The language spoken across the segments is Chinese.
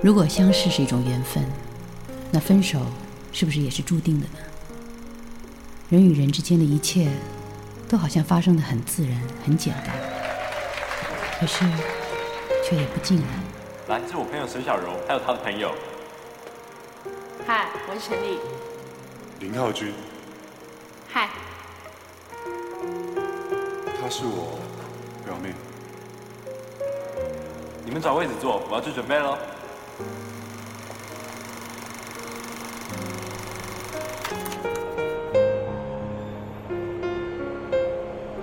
如果相识是一种缘分，那分手是不是也是注定的呢？人与人之间的一切，都好像发生的很自然、很简单，可是却也不尽然。来，这是我朋友沈小柔，还有她的朋友。嗨，我是陈丽。林浩君，嗨，她是我表妹。你们找位置坐，我要去准备喽。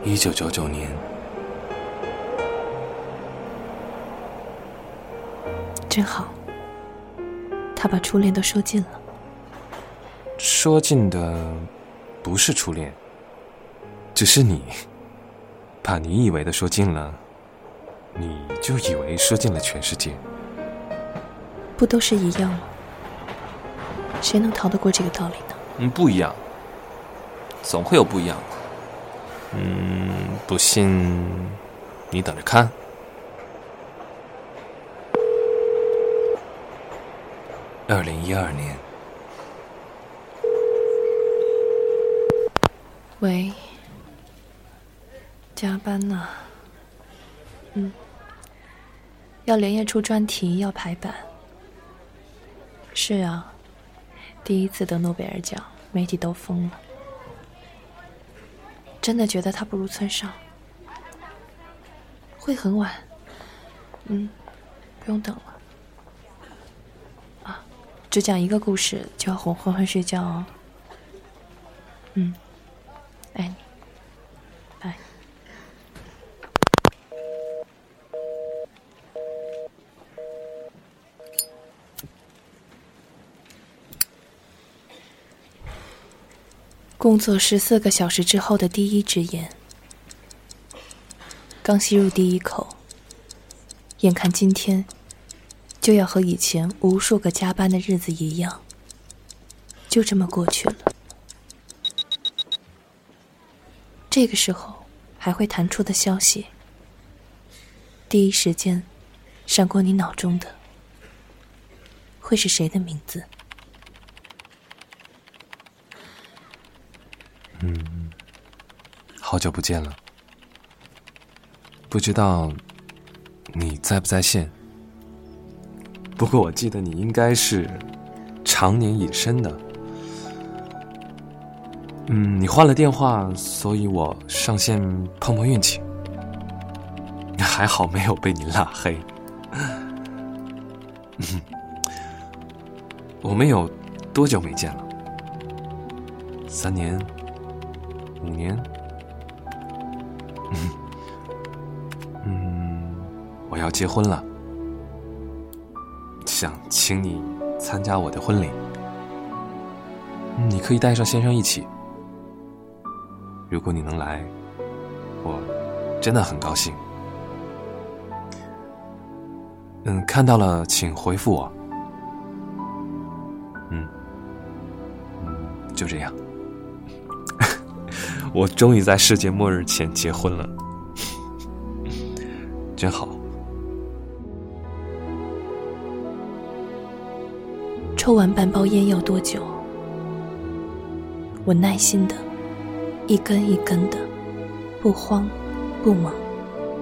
一九九九年，真好，他把初恋都说尽了。说尽的不是初恋，只是你把你以为的说尽了，你就以为说尽了全世界。不都是一样吗？谁能逃得过这个道理呢？嗯，不一样，总会有不一样。嗯，不信你等着看。二零一二年，喂，加班呢？嗯，要连夜出专题，要排版。是啊，第一次得诺贝尔奖，媒体都疯了。真的觉得他不如村上，会很晚。嗯，不用等了。啊，只讲一个故事就要哄欢欢睡觉哦。嗯，工作十四个小时之后的第一支烟，刚吸入第一口，眼看今天就要和以前无数个加班的日子一样，就这么过去了。这个时候还会弹出的消息，第一时间闪过你脑中的，会是谁的名字？嗯，好久不见了，不知道你在不在线。不过我记得你应该是常年隐身的。嗯，你换了电话，所以我上线碰碰运气。还好没有被你拉黑。我们有多久没见了？三年？五年？嗯，我要结婚了，想请你参加我的婚礼。你可以带上先生一起。如果你能来，我真的很高兴。嗯，看到了，请回复我。嗯嗯，就这样。我终于在世界末日前结婚了，真好。抽完半包烟要多久？我耐心的，一根一根的，不慌，不忙，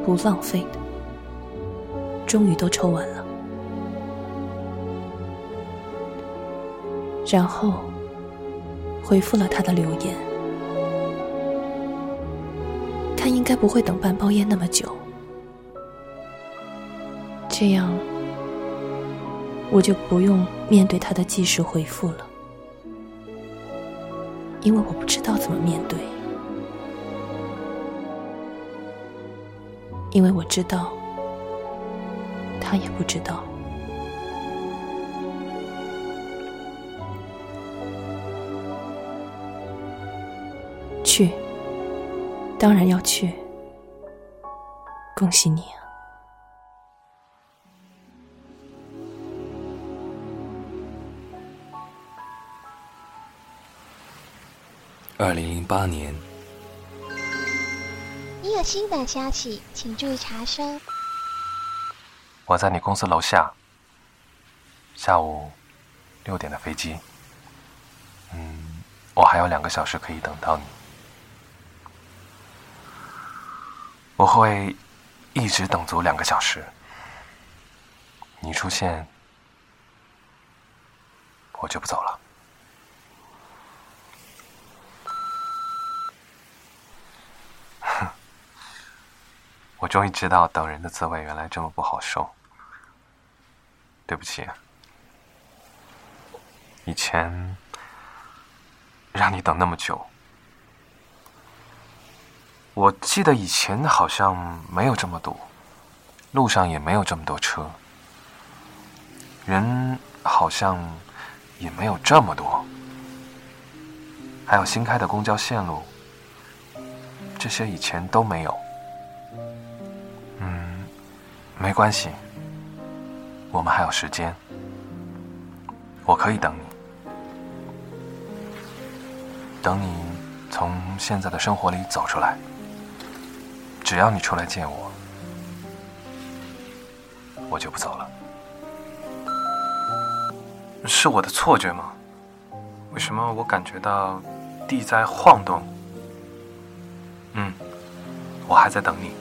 不浪费的，终于都抽完了。然后回复了他的留言。应该不会等半包烟那么久，这样我就不用面对他的即时回复了，因为我不知道怎么面对，因为我知道他也不知道。当然要去，恭喜你啊！二零零八年，你有新的消息，请注意查收。我在你公司楼下，下午六点的飞机。嗯，我还有两个小时可以等到你。我会一直等足两个小时。你出现，我就不走了。哼，我终于知道等人的滋味原来这么不好受。对不起，以前让你等那么久。我记得以前好像没有这么堵，路上也没有这么多车，人好像也没有这么多，还有新开的公交线路，这些以前都没有。嗯，没关系，我们还有时间，我可以等你，等你从现在的生活里走出来。只要你出来见我，我就不走了。是我的错觉吗？为什么我感觉到地在晃动？嗯，我还在等你。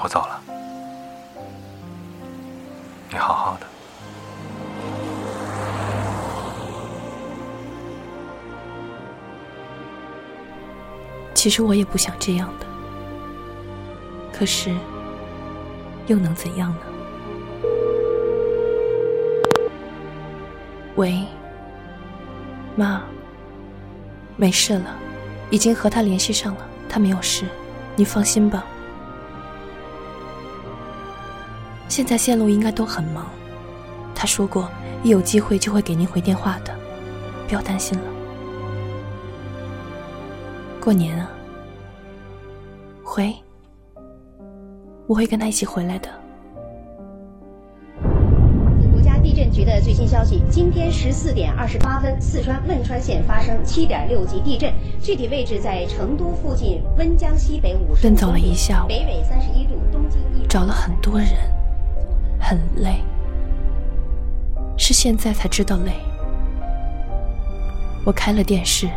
我走了，你好好的。其实我也不想这样的，可是又能怎样呢？喂，妈，没事了，已经和他联系上了，他没有事，你放心吧。现在线路应该都很忙，他说过一有机会就会给您回电话的，不要担心了。过年啊，回，我会跟他一起回来的。国家地震局的最新消息：今天十四点二十八分，四川汶川县发生七点六级地震，具体位置在成都附近温江西北五十奔走了一下午，北纬三十一度，东经一。找了很多人，很累，是现在才知道累。我开了电视。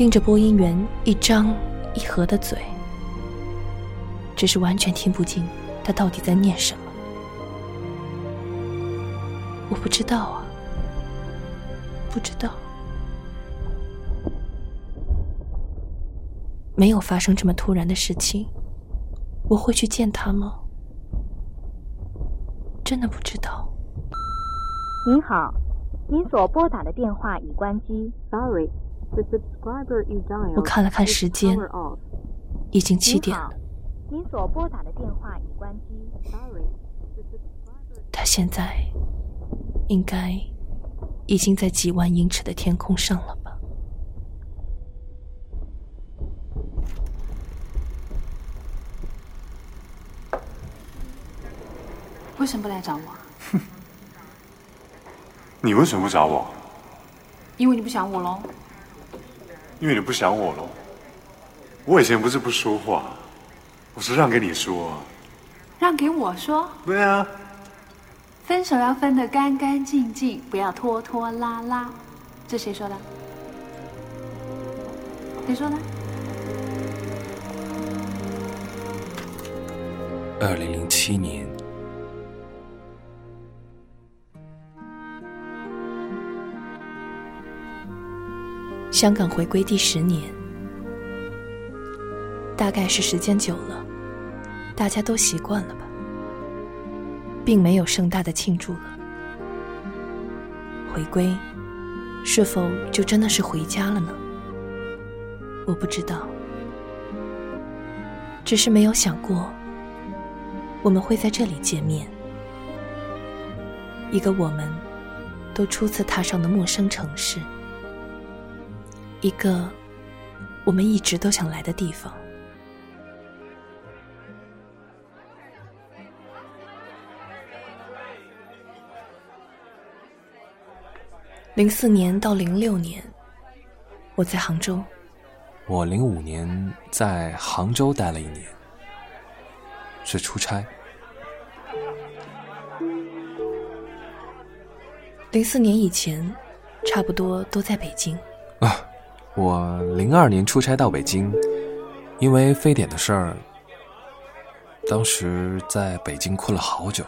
盯着播音员一张一合的嘴，只是完全听不进他到底在念什么。我不知道啊，不知道，没有发生这么突然的事情，我会去见他吗？真的不知道。您好，您所拨打的电话已关机，Sorry。我看了看时间，已经七点了。您所拨打的电话已关机。Sorry。他现在应该已经在几万英尺的天空上了吧？为什么不来找我？哼！你为什么不找我？因为你不想我喽。因为你不想我了，我以前不是不说话，我是让给你说。让给我说？对啊。分手要分得干干净净，不要拖拖拉拉。这谁说的？谁说的？二零零七年。香港回归第十年，大概是时间久了，大家都习惯了吧，并没有盛大的庆祝了。回归，是否就真的是回家了呢？我不知道，只是没有想过，我们会在这里见面，一个我们都初次踏上的陌生城市。一个我们一直都想来的地方。零四年到零六年我在杭州。我零五年在杭州待了一年。是出差。零四年以前差不多都在北京。啊我零二年出差到北京，因为非典的事儿，当时在北京困了好久。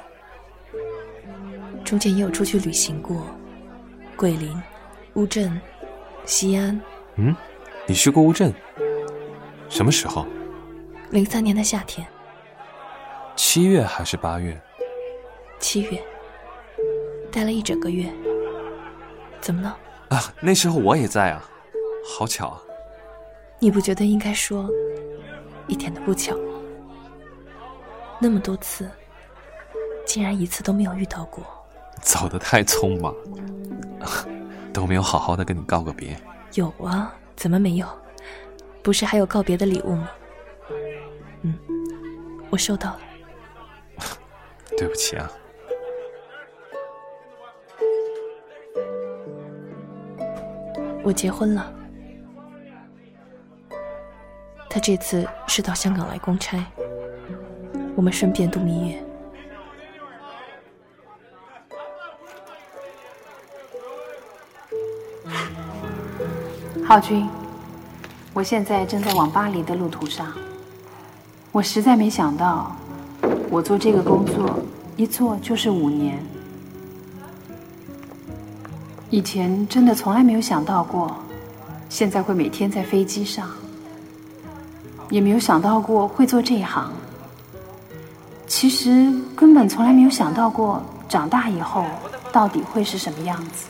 中间也有出去旅行过，桂林、乌镇、西安。嗯，你去过乌镇？什么时候？零三年的夏天。七月还是八月？七月。待了一整个月。怎么了？啊，那时候我也在啊，好巧啊。你不觉得应该说，一点都不巧吗？那么多次，竟然一次都没有遇到过。走得太匆忙，都没有好好的跟你告个别。有啊，怎么没有？不是还有告别的礼物吗？嗯，我收到了。对不起啊。我结婚了。他这次是到香港来公差，我们顺便度蜜月。浩君，我现在正在往巴黎的路途上。我实在没想到，我做这个工作一做就是五年。以前真的从来没有想到过，现在会每天在飞机上，也没有想到过会做这一行。其实根本从来没有想到过，长大以后到底会是什么样子。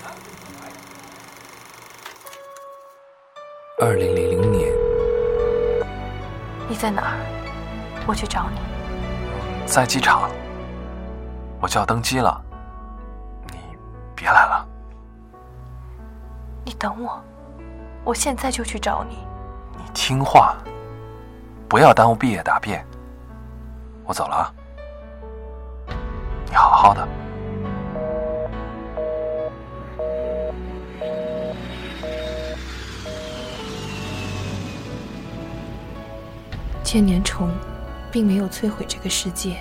二零零零年，你在哪儿？我去找你。在机场，我就要登机了，你别来了。你等我，我现在就去找你。你听话，不要耽误毕业答辩。我走了啊，你好好的。千年虫，并没有摧毁这个世界，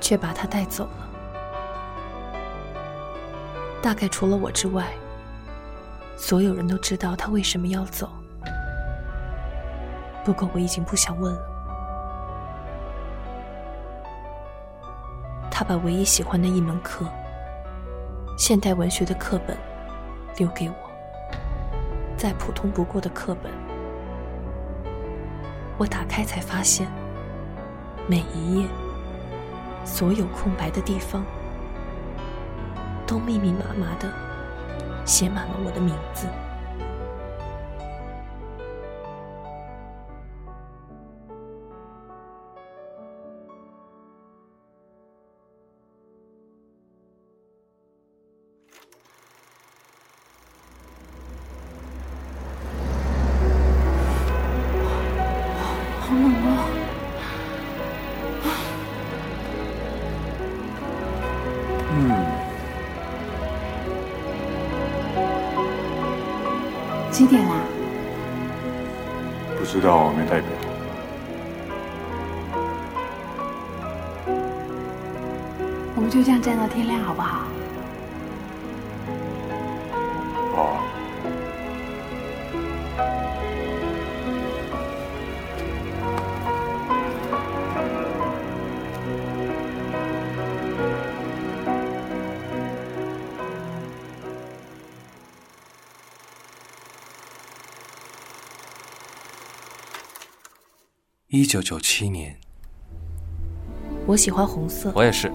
却把它带走了。大概除了我之外，所有人都知道他为什么要走。不过我已经不想问了。他把唯一喜欢的一门课——现代文学的课本，留给我。再普通不过的课本。我打开才发现，每一页，所有空白的地方，都密密麻麻的写满了我的名字。几点啦？不知道，没代表。我们就这样站到天亮，好不好？好一九九七年，我喜欢红色，我也是，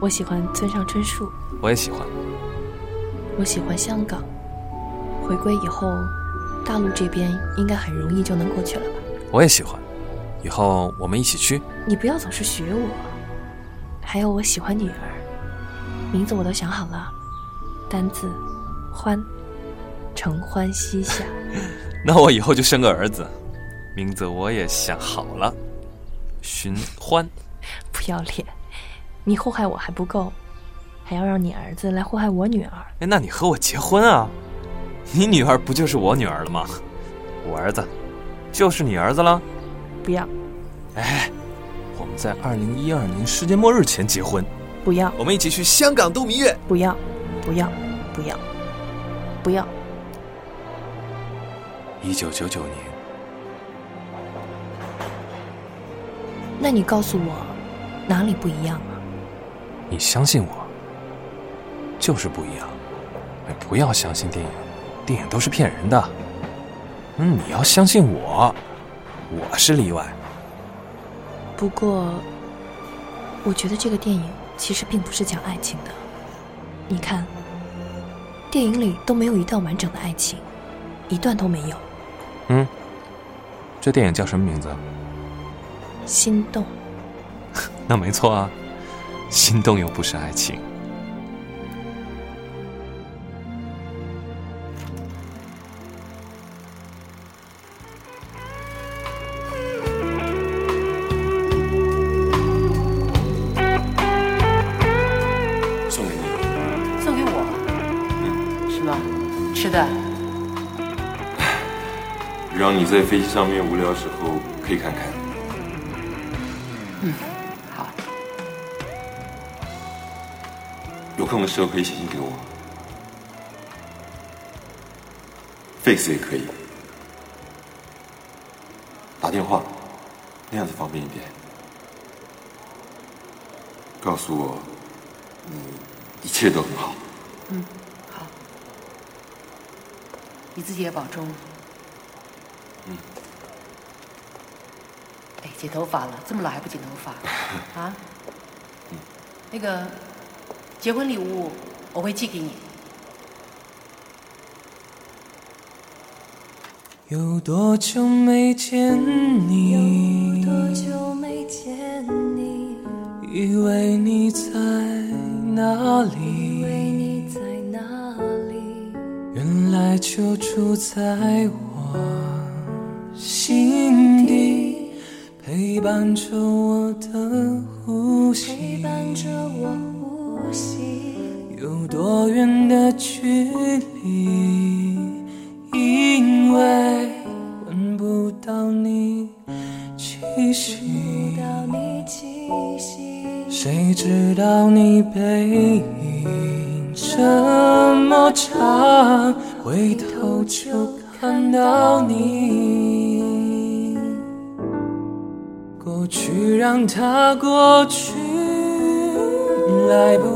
我喜欢村上春树，我也喜欢。我喜欢香港。回归以后，大陆这边应该很容易就能过去了吧？我也喜欢，以后我们一起去。你不要总是学我。还有，我喜欢女儿，名字我都想好了，单字欢，承欢膝下。那我以后就生个儿子，名字我也想好了，寻欢。不要脸！你祸害我还不够，还要让你儿子来祸害我女儿。哎，那你和我结婚啊？你女儿不就是我女儿了吗？我儿子就是你儿子了。不要！哎，我们在二零一二年世界末日前结婚，不要，我们一起去香港度蜜月。不要，不要，不要，不要。一九九九年，那你告诉我，哪里不一样啊？你相信我，就是不一样。哎，不要相信电影，电影都是骗人的。嗯，你要相信我，我是例外。不过，我觉得这个电影其实并不是讲爱情的。你看，电影里都没有一段完整的爱情，一段都没有。嗯，这电影叫什么名字？心动。那没错啊，心动又不是爱情。送给你。送给我，什么吃的？让你在飞机上面无聊的时候可以看看。有空的时候可以写信给我，face 也可以，打电话那样子方便一点。告诉我，你一切都很好。嗯好，你自己也保重。嗯。哎，剪头发了，这么老还不剪头发 啊？嗯那个结婚礼物我会寄给你。有多久没见你？有多久没见你？以为你在哪里？以为你在哪里？原来就住在我心底，陪伴着我的呼吸。陪伴着我。有多远的距离？因为闻不到你气息。闻不到你气息。谁知道你背影这么长，回头就看到你。过去让它过去，来不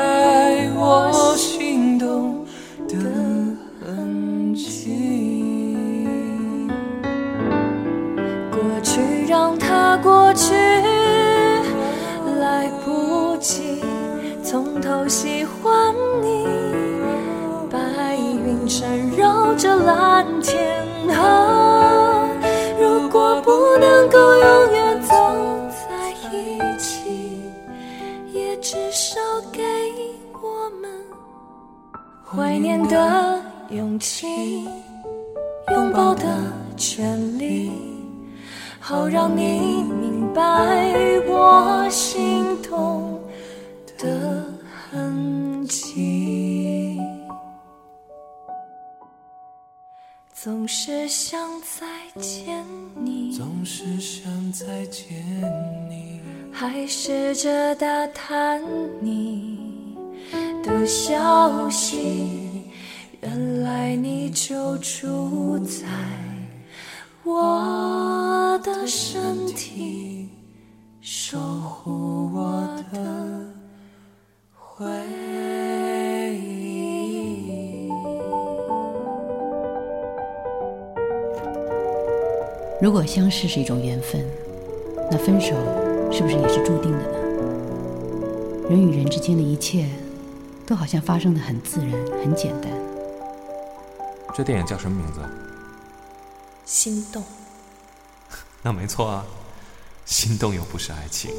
我心动的痕迹。过去让它过去，来不及从头喜欢你。白云缠绕着蓝天，念的勇气，拥抱的权利。好让你明白我心痛的痕迹。总是想再见你，总是想再见你，还试着打探你的消息。爱你就住在我的身体，守护我的回忆。如果相识是一种缘分，那分手是不是也是注定的呢？人与人之间的一切，都好像发生的很自然、很简单。这电影叫什么名字？心动。那没错啊，心动又不是爱情。